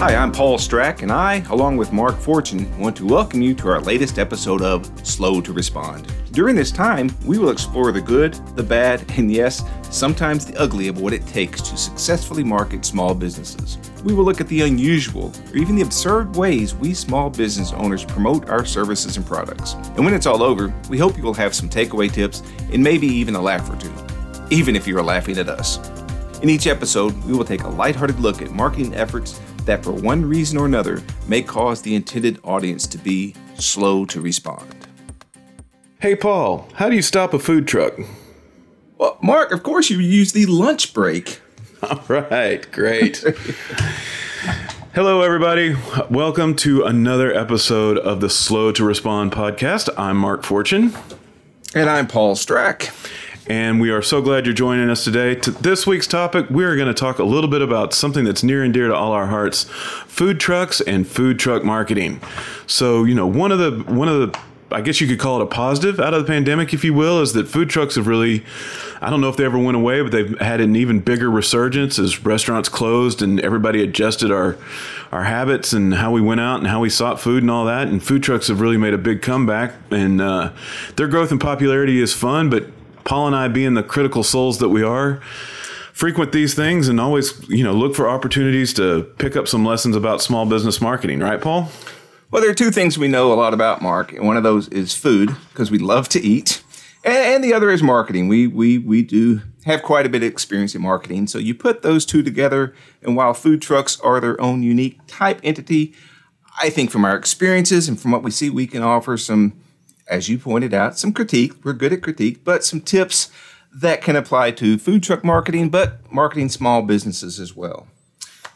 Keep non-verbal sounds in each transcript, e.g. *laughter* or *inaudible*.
Hi, I'm Paul Strack, and I, along with Mark Fortune, want to welcome you to our latest episode of Slow to Respond. During this time, we will explore the good, the bad, and yes, sometimes the ugly of what it takes to successfully market small businesses. We will look at the unusual or even the absurd ways we small business owners promote our services and products. And when it's all over, we hope you will have some takeaway tips and maybe even a laugh or two, even if you're laughing at us. In each episode, we will take a lighthearted look at marketing efforts that, for one reason or another, may cause the intended audience to be slow to respond. Hey, Paul, how do you stop a food truck? Well, Mark, of course, you use the lunch break. *laughs* All right, great. Hello, everybody. Welcome to another episode of the Slow to Respond podcast. I'm Mark Fortune. And I'm Paul Strack and we are so glad you're joining us today. To this week's topic, we're going to talk a little bit about something that's near and dear to all our hearts: food trucks and food truck marketing. So, you know, one of the one of the I guess you could call it a positive out of the pandemic, if you will, is that food trucks have really, I don't know if they ever went away, but they've had an even bigger resurgence as restaurants closed and everybody adjusted our, our habits and how we went out and how we sought food and all that. And food trucks have really made a big comeback. And uh, their growth and popularity is fun, but Paul and I, being the critical souls that we are, frequent these things and always, you know, look for opportunities to pick up some lessons about small business marketing, right, Paul? Well, there are two things we know a lot about, Mark, and one of those is food because we love to eat, and, the other is marketing. We we we do have quite a bit of experience in marketing, so you put those two together, and while food trucks are their own unique type entity, I think from our experiences and from what we see, we can offer some as you pointed out, some critique. We're good at critique, but some tips that can apply to food truck marketing, but marketing small businesses as well.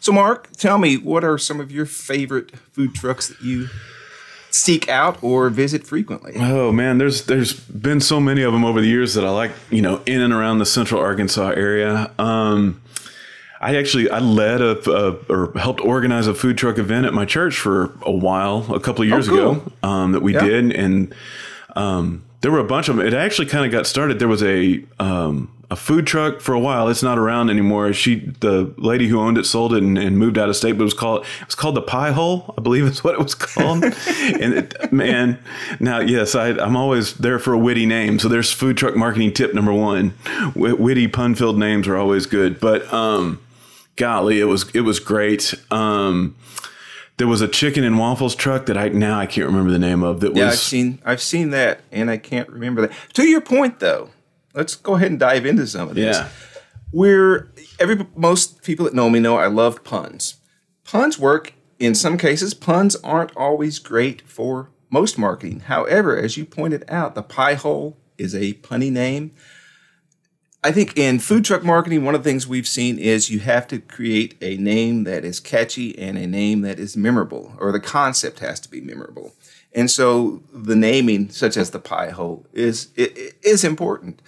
So, Mark, tell me, what are some of your favorite food trucks that you seek out or visit frequently? Oh man, there's there's been so many of them over the years that I like, you know, in and around the Central Arkansas area. Um, I actually I led a, a, or helped organize a food truck event at my church for a while, a couple of years oh, cool. ago, um, that we yeah. did, and um, there were a bunch of them. It actually kind of got started. There was a um, a food truck for a while. It's not around anymore. She, the lady who owned it, sold it and, and, moved out of state. But it was called it was called the Pie Hole, I believe is *laughs* what it was called. *laughs* and it, man, now yes, I, am always there for a witty name. So there's food truck marketing tip number one. W- witty pun filled names are always good. But um, golly, it was it was great. Um, there was a chicken and waffles truck that I now I can't remember the name of. That yeah, was I've seen I've seen that, and I can't remember that. To your point, though, let's go ahead and dive into some of this. Yeah, we're every most people that know me know I love puns. Puns work in some cases. Puns aren't always great for most marketing. However, as you pointed out, the pie hole is a punny name. I think in food truck marketing, one of the things we've seen is you have to create a name that is catchy and a name that is memorable, or the concept has to be memorable. And so the naming, such as the pie hole, is is important.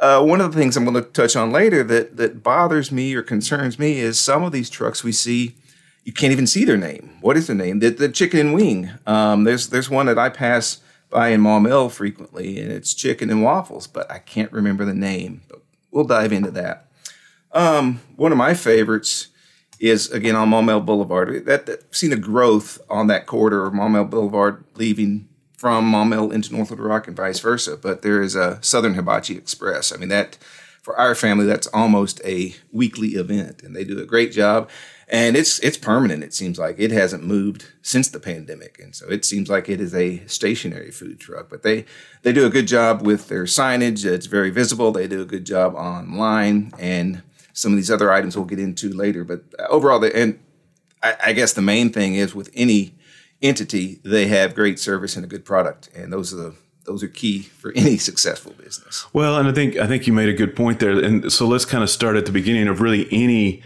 Uh, one of the things I'm going to touch on later that that bothers me or concerns me is some of these trucks we see, you can't even see their name. What is their name? The, the chicken and wing. Um, there's there's one that I pass by in Maumelle frequently, and it's chicken and waffles, but I can't remember the name. But we'll dive into that. Um, one of my favorites is again on Maumelle Boulevard. That, that seen a growth on that corridor of Maumelle Boulevard, leaving from Maumelle into North Little Rock and vice versa. But there is a Southern Hibachi Express. I mean that for our family, that's almost a weekly event, and they do a great job and it's it's permanent. It seems like it hasn't moved since the pandemic, and so it seems like it is a stationary food truck. But they they do a good job with their signage. It's very visible. They do a good job online, and some of these other items we'll get into later. But uh, overall, the and I, I guess the main thing is with any entity, they have great service and a good product, and those are the those are key for any successful business. Well, and I think I think you made a good point there. And so let's kind of start at the beginning of really any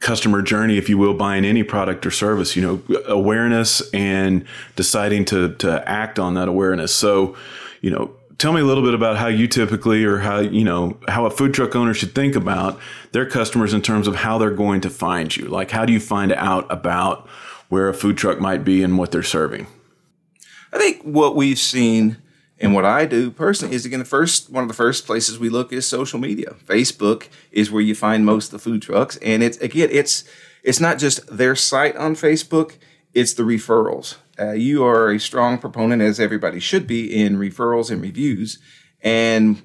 customer journey, if you will, buying any product or service, you know, awareness and deciding to, to act on that awareness. So, you know, tell me a little bit about how you typically or how, you know, how a food truck owner should think about their customers in terms of how they're going to find you. Like, how do you find out about where a food truck might be and what they're serving? I think what we've seen and what I do personally is again the first one of the first places we look is social media. Facebook is where you find most of the food trucks, and it's again it's it's not just their site on Facebook, it's the referrals. Uh, you are a strong proponent, as everybody should be, in referrals and reviews. And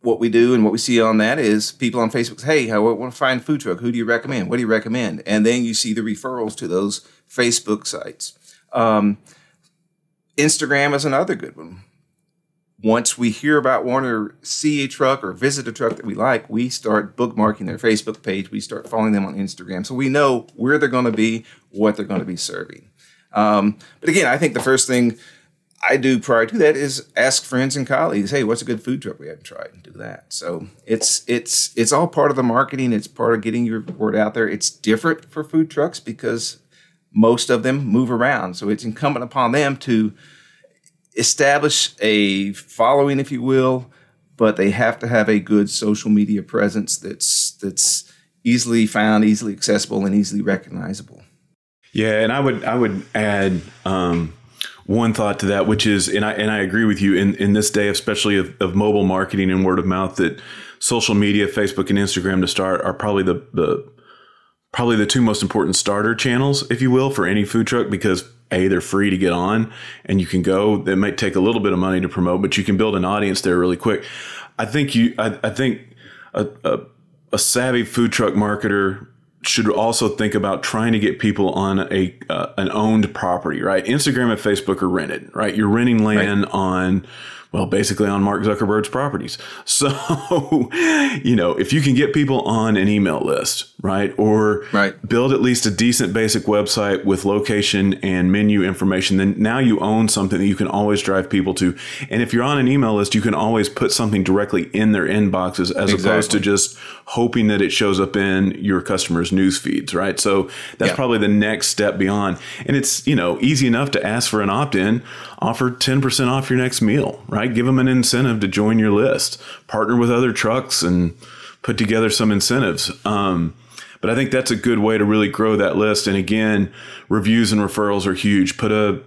what we do and what we see on that is people on Facebook say, Hey, I want to find food truck. Who do you recommend? What do you recommend? And then you see the referrals to those Facebook sites. Um, Instagram is another good one. Once we hear about one or see a truck or visit a truck that we like, we start bookmarking their Facebook page. We start following them on Instagram. So we know where they're going to be, what they're going to be serving. Um, but again, I think the first thing I do prior to that is ask friends and colleagues, hey, what's a good food truck we haven't tried? And do that. So it's it's it's all part of the marketing. It's part of getting your word out there. It's different for food trucks because most of them move around. So it's incumbent upon them to establish a following, if you will, but they have to have a good social media presence that's that's easily found, easily accessible, and easily recognizable. Yeah, and I would I would add um, one thought to that, which is, and I and I agree with you in in this day, especially of, of mobile marketing and word of mouth, that social media, Facebook and Instagram to start are probably the the probably the two most important starter channels, if you will, for any food truck because a they're free to get on and you can go. It might take a little bit of money to promote, but you can build an audience there really quick. I think you. I, I think a, a, a savvy food truck marketer should also think about trying to get people on a uh, an owned property, right? Instagram and Facebook are rented, right? You're renting land right. on well, basically on Mark Zuckerberg's properties. *laughs* So, you know, if you can get people on an email list, right, or right. build at least a decent basic website with location and menu information, then now you own something that you can always drive people to. And if you're on an email list, you can always put something directly in their inboxes as exactly. opposed to just hoping that it shows up in your customers' news feeds, right? So that's yeah. probably the next step beyond. And it's, you know, easy enough to ask for an opt in, offer 10% off your next meal, right? Give them an incentive to join your list, partner with other trucks and put together some incentives. Um, but I think that's a good way to really grow that list. And again, reviews and referrals are huge. Put a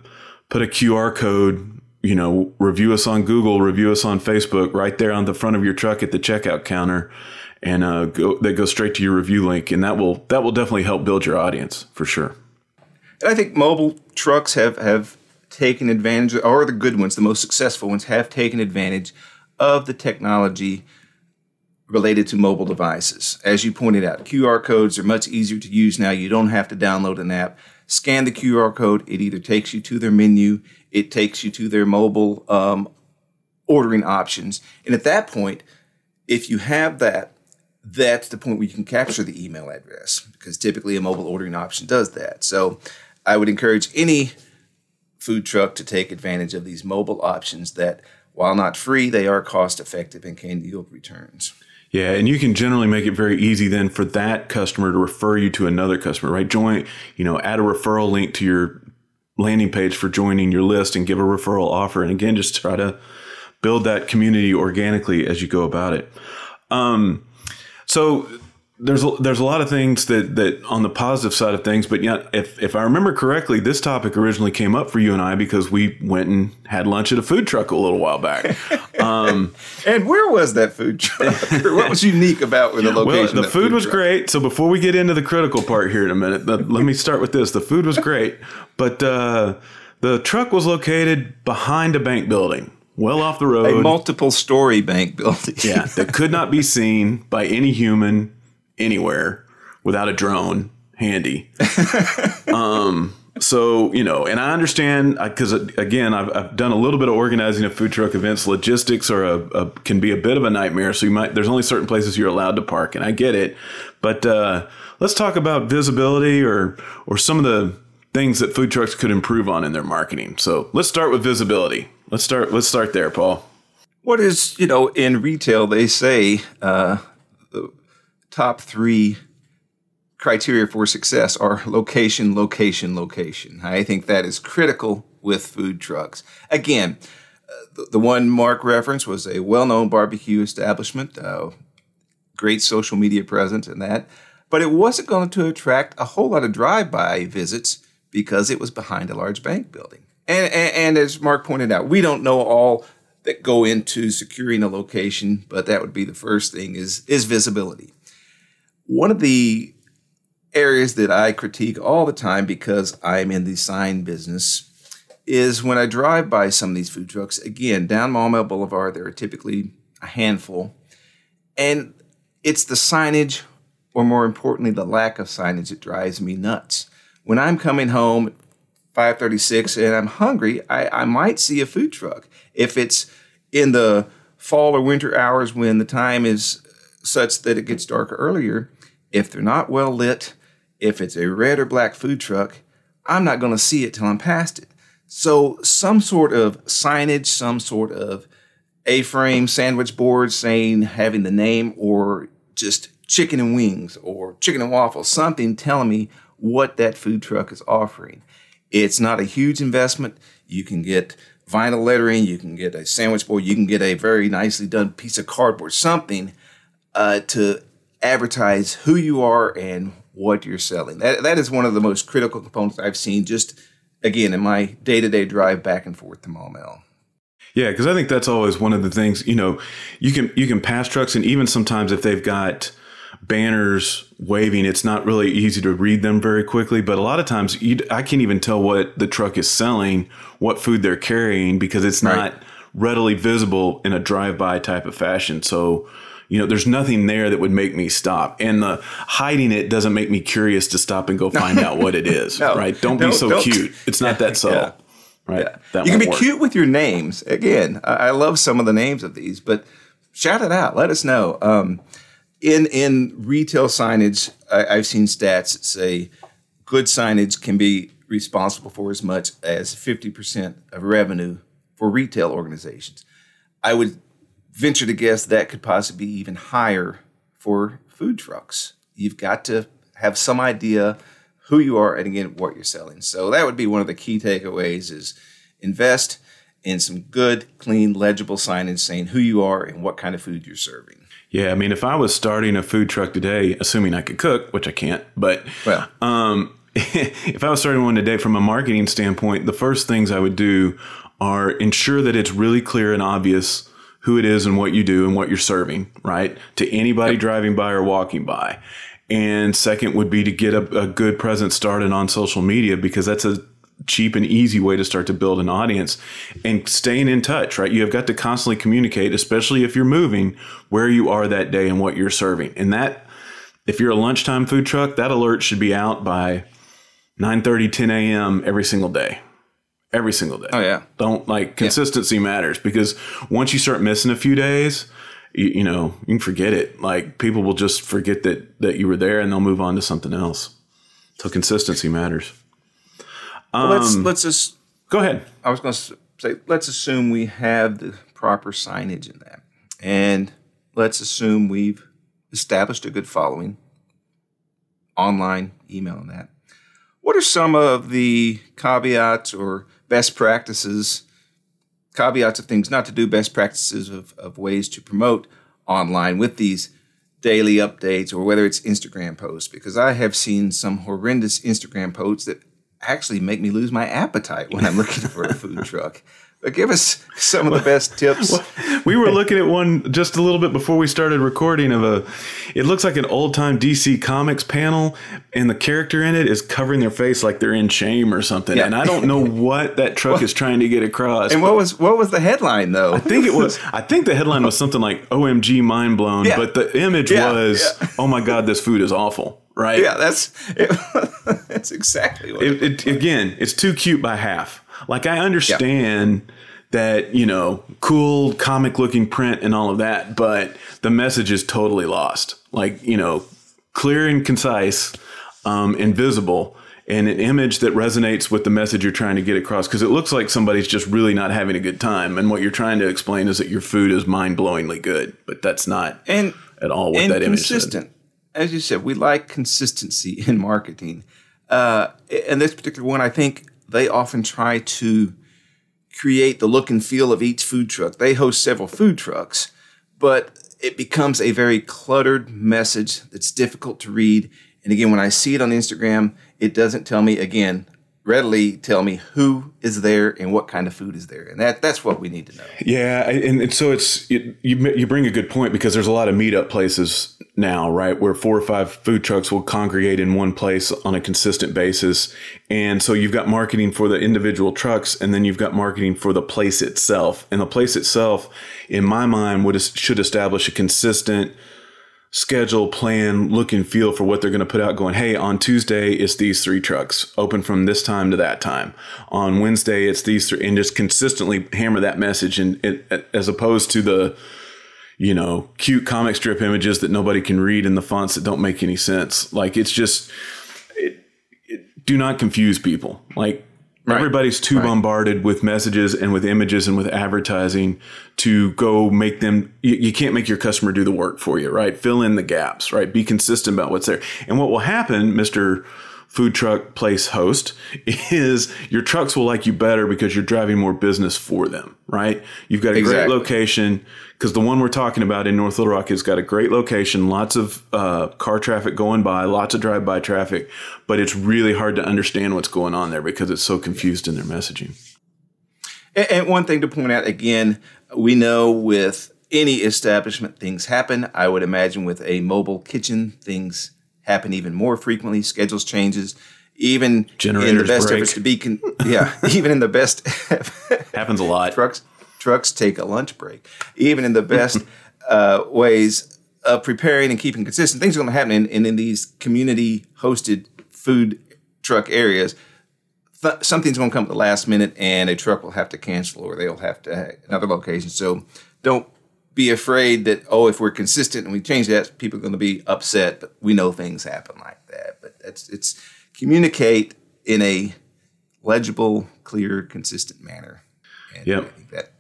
put a QR code, you know, review us on Google, review us on Facebook, right there on the front of your truck at the checkout counter, and uh, go that goes straight to your review link, and that will that will definitely help build your audience for sure. And I think mobile trucks have have taken advantage, or the good ones, the most successful ones, have taken advantage of the technology related to mobile devices. As you pointed out, QR codes are much easier to use now. You don't have to download an app. Scan the QR code, it either takes you to their menu, it takes you to their mobile um, ordering options. And at that point, if you have that, that's the point where you can capture the email address because typically a mobile ordering option does that. So I would encourage any food truck to take advantage of these mobile options that, while not free, they are cost effective and can yield returns. Yeah, and you can generally make it very easy then for that customer to refer you to another customer, right? Join, you know, add a referral link to your landing page for joining your list and give a referral offer. And again, just try to build that community organically as you go about it. Um, so there's a, there's a lot of things that that on the positive side of things, but yet if if I remember correctly, this topic originally came up for you and I because we went and had lunch at a food truck a little while back. *laughs* Um, and where was that food truck? *laughs* what was unique about the *laughs* location? Well, the food, food was truck? great. So before we get into the critical part here in a minute, the, let me start with this: the food was great, but uh, the truck was located behind a bank building well off the road. A multiple story bank building. yeah, that could not be seen by any human anywhere without a drone handy. *laughs* um, so you know, and I understand because again, I've, I've, done a little bit of organizing of food truck events. Logistics are a, a, can be a bit of a nightmare. So you might there's only certain places you're allowed to park, and I get it. But uh, let's talk about visibility or or some of the things that food trucks could improve on in their marketing. So let's start with visibility. Let's start. Let's start there, Paul. What is you know in retail they say uh, top three criteria for success are location, location, location. I think that is critical with food trucks. Again, uh, the, the, one Mark referenced was a well-known barbecue establishment, uh, great social media presence and that, but it wasn't going to attract a whole lot of drive-by visits because it was behind a large bank building. And, and, and as Mark pointed out, we don't know all that go into securing a location, but that would be the first thing is is visibility. One of the areas that I critique all the time because I'm in the sign business is when I drive by some of these food trucks. Again, down Maumelle Boulevard, there are typically a handful, and it's the signage, or more importantly, the lack of signage that drives me nuts. When I'm coming home at 5:36 and I'm hungry, I, I might see a food truck. If it's in the fall or winter hours when the time is such that it gets darker earlier, if they're not well lit, if it's a red or black food truck, I'm not going to see it till I'm past it. So, some sort of signage, some sort of A frame sandwich board saying having the name, or just chicken and wings or chicken and waffles, something telling me what that food truck is offering. It's not a huge investment. You can get vinyl lettering, you can get a sandwich board, you can get a very nicely done piece of cardboard, something uh, to advertise who you are and what you're selling. That, that is one of the most critical components I've seen just, again, in my day to day drive back and forth to Maumelle. Yeah, because I think that's always one of the things. You know, you can you can pass trucks, and even sometimes if they've got banners waving, it's not really easy to read them very quickly. But a lot of times, you, I can't even tell what the truck is selling, what food they're carrying, because it's not readily visible in a drive-by type of fashion. So you know, there's nothing there that would make me stop. And the hiding it doesn't make me curious to stop and go *laughs* find out what it is. no, right? Don't be so don't. cute. It's not that *laughs* subtle. Yeah. Right. Yeah. you can be work. cute with your names. Again, I love some of the names of these, but shout it out. Let us know. Um, in in retail signage, I, have seen stats that say good signage can be responsible for as much as 50% of revenue for retail organizations. I would venture to guess that could possibly be even higher for food trucks. You've got to have some idea who you are and again what you're selling. So that would be one of the key takeaways is invest in some good, clean, legible signage saying who you are and what kind of food you're serving. Yeah, I mean, if I was starting a food truck today, assuming I could cook, which I can't, but well, um, *laughs* if I was starting one today from a marketing standpoint, the first things I would do are ensure that it's really clear and obvious who it is and what you do and what you're serving, right? To anybody yep. driving by or walking by. And second would be to get a, a good presence started on social media because that's a cheap and easy way to start to build an audience and staying in touch, right? You have got to constantly communicate, especially if you're moving, where you are that day and what you're serving. And that, if you're a lunchtime food truck, that alert should be out by 9 30, 10 a.m. every single day every single day. Oh yeah. Don't like consistency yeah. matters because once you start missing a few days, you, you, know, you can forget it. Like people will just forget that that you were there and they'll move on to something else. So consistency matters. Um, well, let's let's just go ahead. I was going to say let's assume we have the proper signage in that. And let's assume we've established a good following online, email and that. What are some of the caveats or best practices, caveats of things not to do, best practices of, of ways to promote online with these daily updates or whether it's Instagram posts, because I have seen some horrendous Instagram posts that actually make me lose my appetite when I'm looking for a food *laughs* truck. But give us some of the best tips. Well, *laughs* we were looking at one just a little bit before we started recording of a it looks like an old time DC comics panel and the character in it is covering their face like they're in shame or something. Yeah. And I don't know *laughs* what that truck well, is trying to get across. And what was what was the headline though? I think it was I think the headline was something like OMG mind blown, yeah. but the image yeah, was oh my god this food is awful right? Yeah, that's it, *laughs* that's exactly what. It, it, again, it's too cute by half. Like I understand yep. that you know, cool comic looking print and all of that, but the message is totally lost. Like you know, clear and concise, um, and visible. And an image that resonates with the message you're trying to get across, because it looks like somebody's just really not having a good time. And what you're trying to explain is that your food is mind blowingly good, but that's not and, at all what that image. Said. As you said, we like consistency *laughs* in marketing. Uh, and this particular one, I think they often try to create the look and feel of each food truck. They host several food trucks, but it becomes a very cluttered message that's difficult to read. And again, when I see it on Instagram, it doesn't tell me again readily tell me who is there and what kind of food is there, and that that's what we need to know. Yeah, and, and so it's it, you you bring a good point because there's a lot of meetup places now, right? Where four or five food trucks will congregate in one place on a consistent basis. And so you've got marketing for the individual trucks and then you've got marketing for the place itself. And the place itself, in my mind, would should establish a consistent schedule, plan, look and feel for what they're going to put out going, hey, on Tuesday, it's these three trucks open from this time to that time. On Wednesday, it's these three, and just consistently hammer that message. And it, as opposed to the, you know, cute comic strip images that nobody can read in the fonts that don't make any sense. Like it's just, it, it, do not confuse people. Like right. everybody's too right. bombarded with messages and with images and with advertising to go make them. You, you can't make your customer do the work for you, right? Fill in the gaps, right? Be consistent about what's there. And what will happen, Mister food truck place host is your trucks will like you better because you're driving more business for them, right? You've got a exactly. great location because the one we're talking about in North Little Rock has got a great location, lots of uh, car traffic going by, lots of drive by traffic, but it's really hard to understand what's going on there because it's so confused in their messaging. And one thing to point out again, we know with any establishment, things happen. I would imagine with a mobile kitchen, things happen even more frequently. Schedules changes, even Generators in the best break. efforts to be, con- yeah, *laughs* even in the best *laughs* happens a lot. Trucks trucks take a lunch break. Even in the best *laughs* uh, ways of preparing and keeping consistent, things are going to happen And in, in these community hosted food truck areas. Th- something's going to come at the last minute, and a truck will have to cancel, or they'll have to another location. So don't be afraid that oh, if we're consistent and we change that, people are going to be upset. But we know things happen like that. But it's it's communicate in a legible, clear, consistent manner. And yep. I think that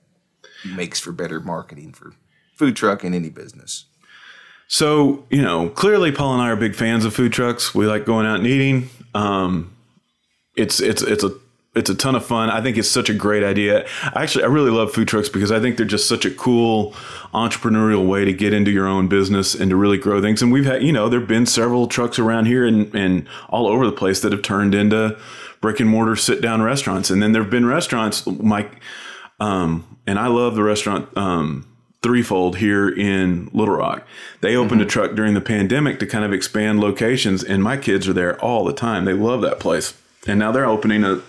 makes for better marketing for food truck and any business. So, you know, clearly Paul and I are big fans of food trucks. We like going out and eating. Um, it's it's it's a it's a ton of fun. I think it's such a great idea. Actually, I really love food trucks because I think they're just such a cool entrepreneurial way to get into your own business and to really grow things. And we've had, you know, there've been several trucks around here and, and all over the place that have turned into brick and mortar sit down restaurants. And then there've been restaurants, Mike, um, and I love the restaurant, um, Three Fold here in Little Rock. They opened mm-hmm. a truck during the pandemic to kind of expand locations, and my kids are there all the time. They love that place. And now they're opening a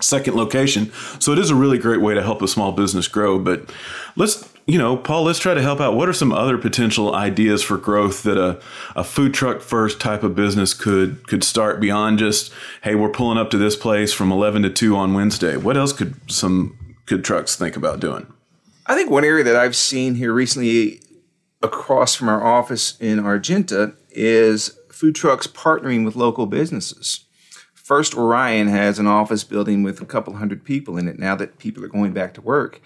second location. So it is a really great way to help a small business grow. But let's, you know, Paul, let's try to help out. What are some other potential ideas for growth that a, a food truck first type of business could could start beyond just, hey, we're pulling up to this place from eleven to two on Wednesday? What else could some could trucks think about doing? I think one area that I've seen here recently across from our office in Argenta is food trucks partnering with local businesses. First Orion has an office building with a couple hundred people in it now that people are going back to work.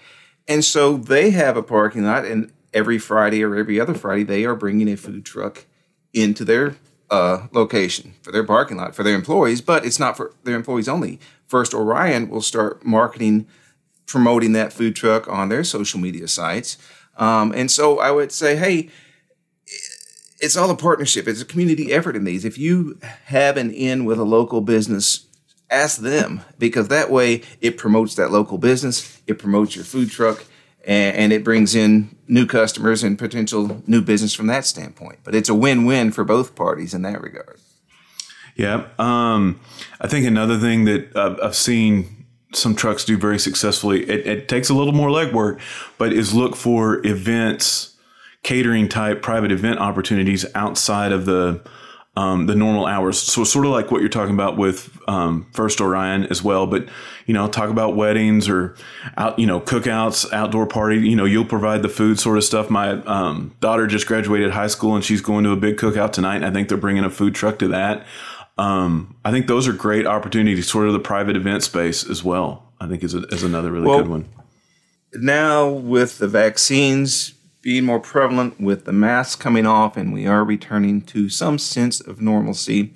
And so they have a parking lot, and every Friday or every other Friday, they are bringing a food truck into their uh, location for their parking lot for their employees, but it's not for their employees only. First Orion will start marketing, promoting that food truck on their social media sites. Um, and so I would say, hey, it's all a partnership. It's a community effort in these. If you have an in with a local business, ask them because that way it promotes that local business, it promotes your food truck, and, and it brings in new customers and potential new business from that standpoint. But it's a win-win for both parties in that regard. Yeah, um, I think another thing that I've seen some trucks do very successfully. It, it takes a little more legwork, but is look for events catering type private event opportunities outside of the um, the normal hours. So sort of like what you're talking about with um, First Orion as well. But you know, talk about weddings or out, you know, cookouts, outdoor party. You know, you'll provide the food sort of stuff. My um, daughter just graduated high school and she's going to a big cookout tonight. And I think they're bringing a food truck to that. Um, I think those are great opportunities, sort of the private event space as well. I think is a, is another really well, good one. Now with the vaccines being more prevalent with the masks coming off and we are returning to some sense of normalcy.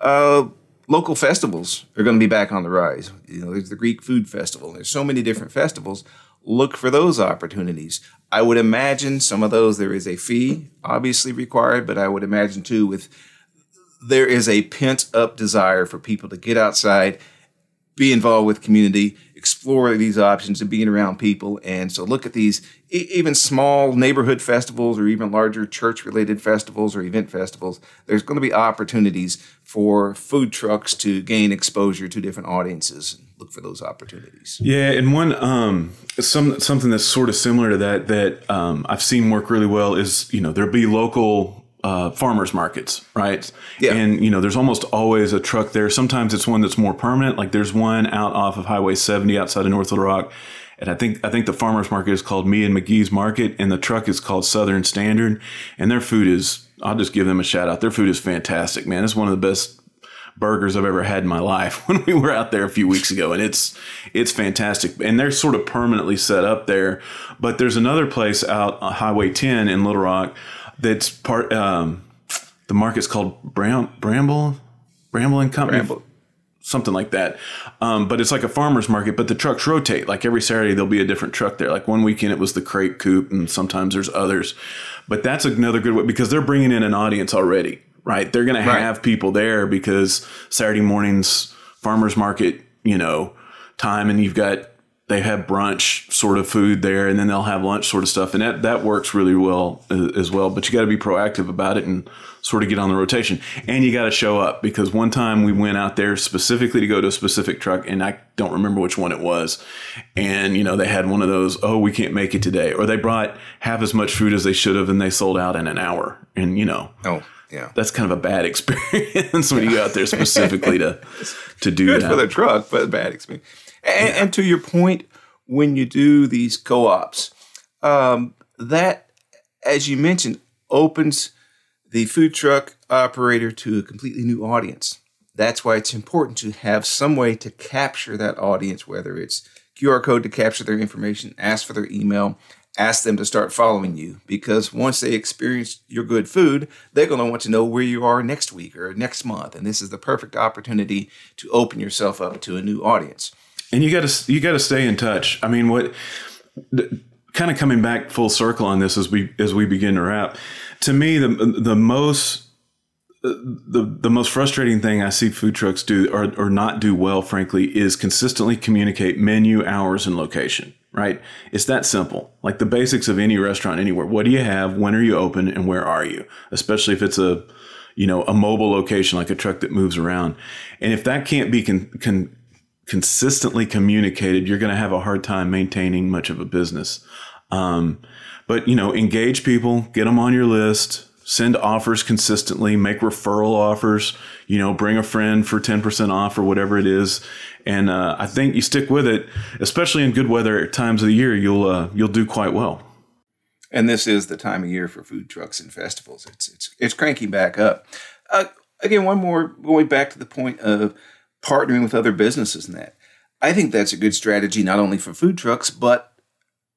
Uh, local festivals are going to be back on the rise. You know, there's the Greek Food Festival. There's so many different festivals. Look for those opportunities. I would imagine some of those there is a fee obviously required, but I would imagine too with there is a pent up desire for people to get outside, be involved with community, explore these options and being around people. And so look at these e- even small neighborhood festivals or even larger church related festivals or event festivals. There's going to be opportunities for food trucks to gain exposure to different audiences. Look for those opportunities. Yeah, and one um, some something that's sort of similar to that that um, I've seen work really well is you know there'll be local uh, farmers markets, right? Yeah. And you know, there's almost always a truck there. Sometimes it's one that's more permanent. Like there's one out off of Highway 70 outside of North Little Rock, and I think I think the farmers market is called Me and McGee's Market, and the truck is called Southern Standard, and their food is. I'll just give them a shout out. Their food is fantastic, man. It's one of the best burgers I've ever had in my *laughs* life when we were out there a few weeks ago and it's it's fantastic and they're sort of permanently set up there but there's another place out on Highway 10 in Little Rock that's part um, the market's called Bram, Bramble Bramble and Company Bramble. something like that. Um, but it's like a farmer's market, but the trucks rotate. Like every Saturday, there'll be a different truck there. Like one weekend, it was the crate coop, and sometimes there's others. But that's another good way because they're bringing in an audience already, right? They're going to Right. have people there because Saturday mornings, farmer's market, you know, time, and you've got they have brunch sort of food there, and then they'll have lunch sort of stuff, and that that works really well uh, as well. But you got to be proactive about it and sort of get on the rotation, and you got to show up because one time we went out there specifically to go to a specific truck, and I don't remember which one it was, and you know they had one of those oh we can't make it today, or they brought half as much food as they should have, and they sold out in an hour, and you know Oh, yeah. that's kind of a bad *laughs* experience when you go out there specifically to to do Good that. for the truck, but bad experience. And, and to your point, when you do these co-ops, um, that, as you mentioned, opens the food truck operator to a completely new audience. That's why it's important to have some way to capture that audience, whether it's QR code to capture their information, ask for their email, ask them to start following you. Because once they experience your good food, they're going to want to know where you are next week or next month. And this is the perfect opportunity to open yourself up to a new audience. And you got to you got to stay in touch. I mean, what kind of coming back full circle on this as we as we begin to wrap. To me, the the most the the most frustrating thing I see food trucks do or or not do well, frankly, is consistently communicate menu, hours, and location. Right? It's that simple. Like the basics of any restaurant anywhere. What do you have? When are you open? And where are you? Especially if it's a you know a mobile location like a truck that moves around. And if that can't be con, con, consistently communicated, you're going to have a hard time maintaining much of a business. Um, but you know, engage people, get them on your list, send offers consistently, make referral offers. You know, bring a friend for ten percent off or whatever it is. And uh, I think you stick with it, especially in good weather times of the year. You'll uh, you'll do quite well. And this is the time of year for food trucks and festivals. It's it's it's cranking back up. Uh, again, one more going back to the point of partnering with other businesses and that. I think that's a good strategy not only for food trucks but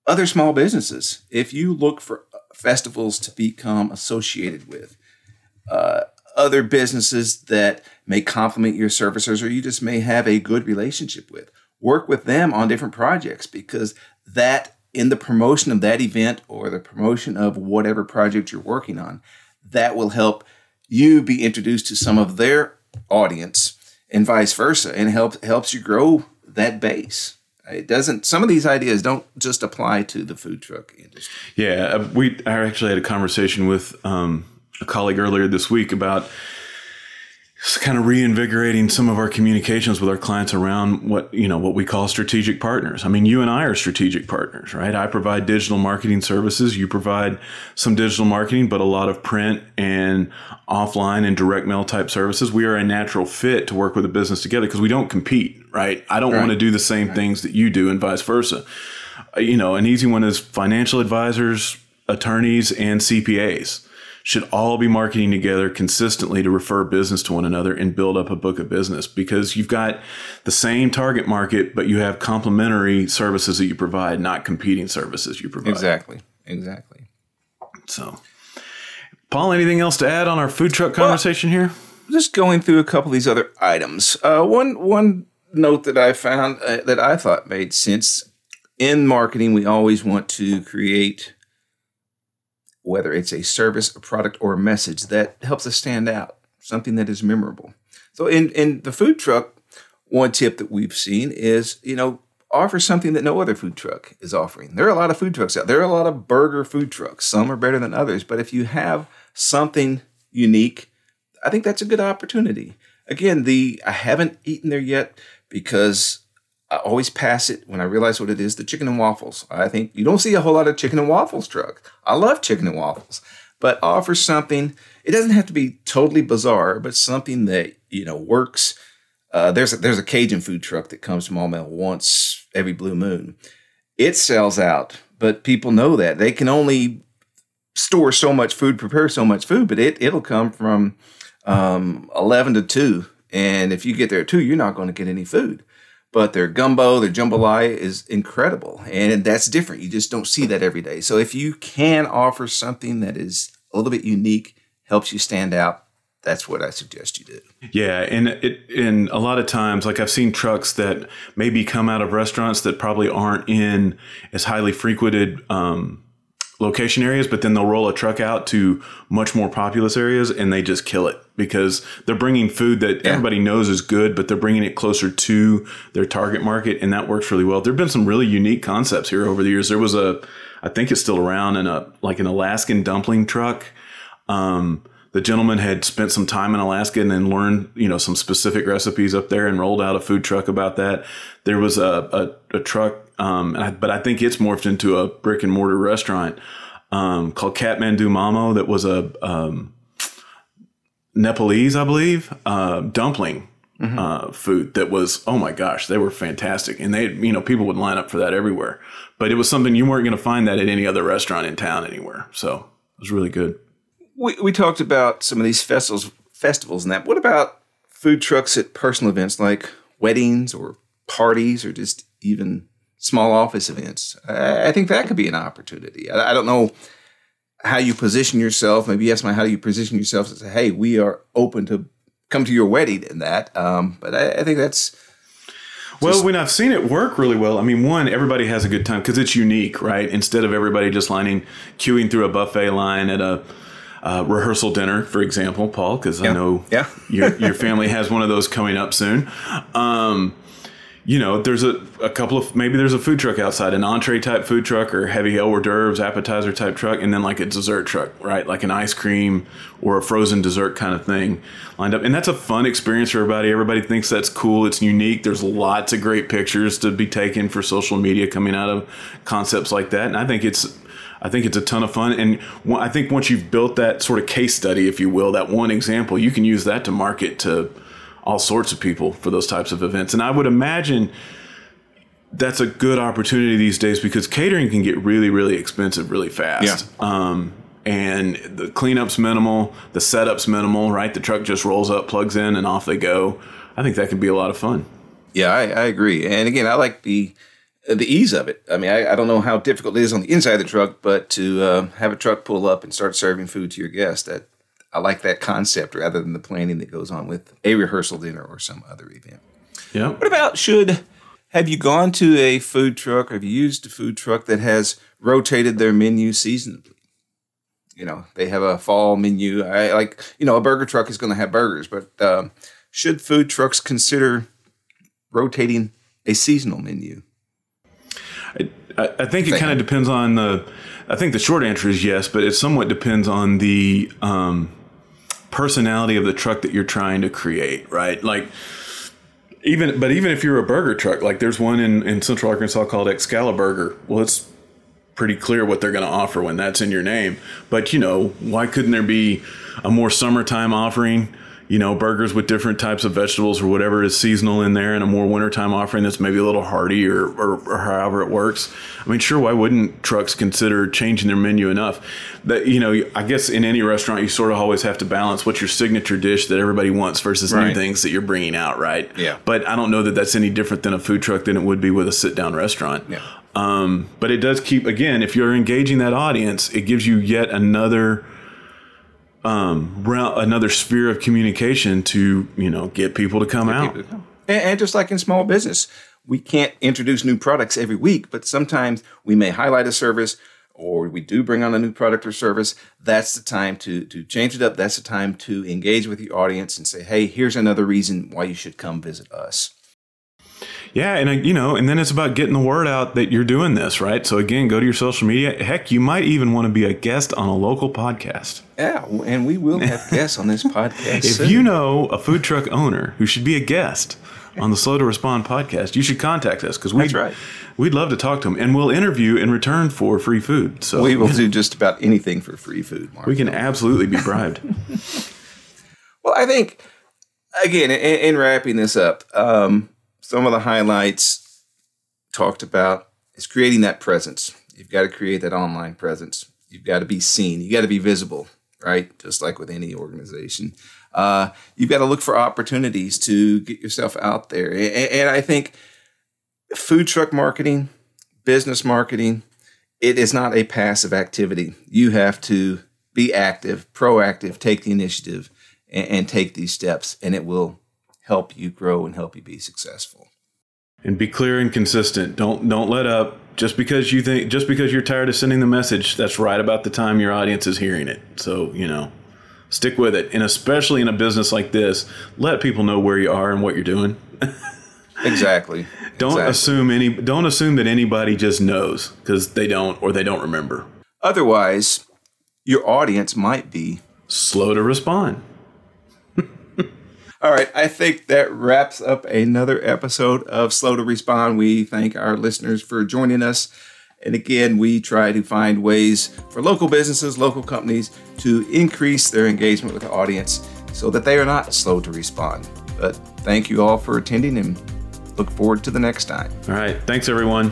other small businesses. If you look for festivals to become associated with, uh, other businesses that may complement your services or you just may have a good relationship with. Work with them on different projects because that in the promotion of that event or the promotion of whatever project you're working on, that will help you be introduced to some of their audience and vice versa and help helps you grow that base. It doesn't some of these ideas don't just apply to the food truck industry. Yeah, uh, we I actually had a conversation with um, a colleague earlier this week about kind of reinvigorating some of our communications with our clients around what you know what we call strategic partners. I mean, you and I are strategic partners, right? I provide digital marketing services. You provide some digital marketing, but a lot of print and offline and direct mail type services. We are a natural fit to work with a business together because we don't compete, right? I don't want to do the same things that you do, and vice versa. You know, an easy one is financial advisors, attorneys, and CPAs should all be marketing together consistently to refer business to one another and build up a book of business because you've got the same target market, but you have complementary services that you provide, not competing services you provide. Exactly. Exactly. So, Paul, anything else to add on our food truck conversation here? just going through a couple of these other items. Uh, one one note that I found uh, that I thought made sense in marketing, we always want to create whether it's a service, a product, or a message that helps us stand out, something that is memorable. So in in the food truck, one tip that we've seen is you know offer something that no other food truck is offering. There are a lot of food trucks out there. are a lot of burger food trucks. Some are better than others, but if you have something unique, I think that's a good opportunity. Again, the I haven't eaten there yet because I always pass it when I realize what it is the chicken and waffles. I think you don't see a whole lot of chicken and waffles trucks. I love chicken and waffles, but offer something. It doesn't have to be totally bizarre, but something that you know works. Uh, there's a, there's a Cajun food truck that comes to Maumelle once every blue moon. It sells out, but people know that they can only store so much food, prepare so much food, but it it'll come from um, eleven to two, and if you get there at two, you're not going to get any food but their gumbo, their jambalaya is incredible. And that's different. You just don't see that every day. So if you can offer something that is a little bit unique, helps you stand out, that's what I suggest you do. Yeah, and it and a lot of times, like I've seen trucks that maybe come out of restaurants that probably aren't in as highly frequented um, location areas, but then they'll roll a truck out to much more populous areas and they just kill it because they're bringing food that yeah. everybody knows is good, but they're bringing it closer to their target market, and that works really well. There have been some really unique concepts here over the years. There was a, I think it's still around, in a like an Alaskan dumpling truck. Um, the gentleman had spent some time in Alaska and then learned, you know, some specific recipes up there and rolled out a food truck about that. There was a, a, a truck, um, I, but I think it's morphed into a brick and mortar restaurant um, called Kathmandu MoMo that was a um, Nepalese, I believe, uh, dumpling mm-hmm. uh, food that was, oh my gosh, they were fantastic. And they, you know, people would line up for that everywhere. But it was something you weren't going to find that at any other restaurant in town anywhere. So it was really good we, we talked about some of these festivals, festivals and that. What about food trucks at personal events like weddings or parties or just even small office events? I, I think that could be an opportunity. I, I, don't know how you position yourself. Maybe you ask me how do you position yourself to say, hey, we are open to come to your wedding and that. Um, but I, I think that's. Well, when I've seen it work really well, I mean, one, everybody has a good time because it's unique, right? Instead of everybody just lining, queuing through a buffet line at a uh, rehearsal dinner, for example, Paul, because yeah. I know yeah. your *laughs* your family has one of those coming up soon. Um, you know, there's a, a couple of maybe there's a food truck outside, an entree type food truck or heavy hors d'oeuvres, appetizer type truck, and then like a dessert truck, right? Like an ice cream or a frozen dessert kind of thing lined up. And that's a fun experience for everybody. Everybody thinks that's cool. It's unique. There's lots of great pictures to be taken for social media coming out of concepts like that. And I think it's I think it's a ton of fun. And I think once you've built that sort of case study, if you will, that one example, you can use that to market to all sorts of people for those types of events. And I would imagine that's a good opportunity these days because catering can get really, really expensive really fast. Yeah. Um, and the cleanup's minimal, the setup's minimal, right? The truck just rolls up, plugs in, and off they go. I think that can be a lot of fun. Yeah, I, I agree. And again, I like the the ease of it. I mean, I, I, don't know how difficult it is on the inside of the truck, but to uh, have a truck pull up and start serving food to your guests, that I like that concept rather than the planning that goes on with a rehearsal dinner or some other event. Yeah. What about should have you gone to a food truck or have you used a food truck that has rotated their menu seasonably? You know, they have a fall menu. I like, you know, a burger truck is going to have burgers, but um, should food trucks consider rotating a seasonal menu? I, I think it kind of depends on the. I think the short answer is yes, but it somewhat depends on the um, personality of the truck that you're trying to create, right? Like even, but even if you're a burger truck, like there's one in in Central Arkansas called Excaliburger. Well, it's pretty clear what they're going to offer when that's in your name. But you know, why couldn't there be a more summertime offering? You know, burgers with different types of vegetables or whatever is seasonal in there and a more wintertime offering that's maybe a little hearty or, or, or, however it works. I mean, sure, why wouldn't trucks consider changing their menu enough? That, you know, I guess in any restaurant, you sort of always have to balance what's your signature dish that everybody wants versus right. new things that you're bringing out, right? Yeah. But I don't know that that's any different than a food truck than it would be with a sit down restaurant. Yeah. Um, but it does keep, again, if you're engaging that audience, it gives you yet another – um, another sphere of communication to you know get people to come get out. To come. And, and just like in small business, we can't introduce new products every week, but sometimes we may highlight a service or we do bring on a new product or service, that's the time to to change it up. That's the time to engage with your audience and say, "Hey, here's another reason why you should come visit us." Yeah, and you know, and then it's about getting the word out that you're doing this, right? So again, go to your social media. Heck, you might even want to be a guest on a local podcast. Yeah, and we will have guests on this podcast. *laughs* If soon. you know a food truck owner who should be a guest on the Slow to Respond podcast, you should contact us because we That's right. We'd love to talk to them, and we'll interview in return for free food. So we will do just about anything for free food. Mark. we can absolutely be bribed. *laughs* *laughs* Well, I think again, in, in wrapping this up, um, some of the highlights talked about is creating that presence. You've got to create that online presence. You've got to be seen. You got to be visible, right? Just like with any organization, uh, you've got to look for opportunities to get yourself out there. And, and I think food truck marketing, business marketing, it is not a passive activity. You have to be active, proactive, take the initiative and, and take these steps, and it will help you grow and help you be successful. and be clear and consistent. Don't don't let up. Just because you think, just because you're tired of sending the message, that's right about the time your audience is hearing it. So you know, stick with it, and especially in a business like this, let people know where you are and what you're doing. *laughs* Exactly. Don't Exactly. assume any. Don't assume that anybody just knows because they don't or they don't remember. Otherwise, your audience might be. Slow to respond. All right, I think that wraps up another episode of Slow to Respond. We thank our listeners for joining us. And again, we try to find ways for local businesses, local companies to increase their engagement with the audience so that they are not slow to respond. But thank you all for attending and look forward to the next time. All right. Thanks, everyone.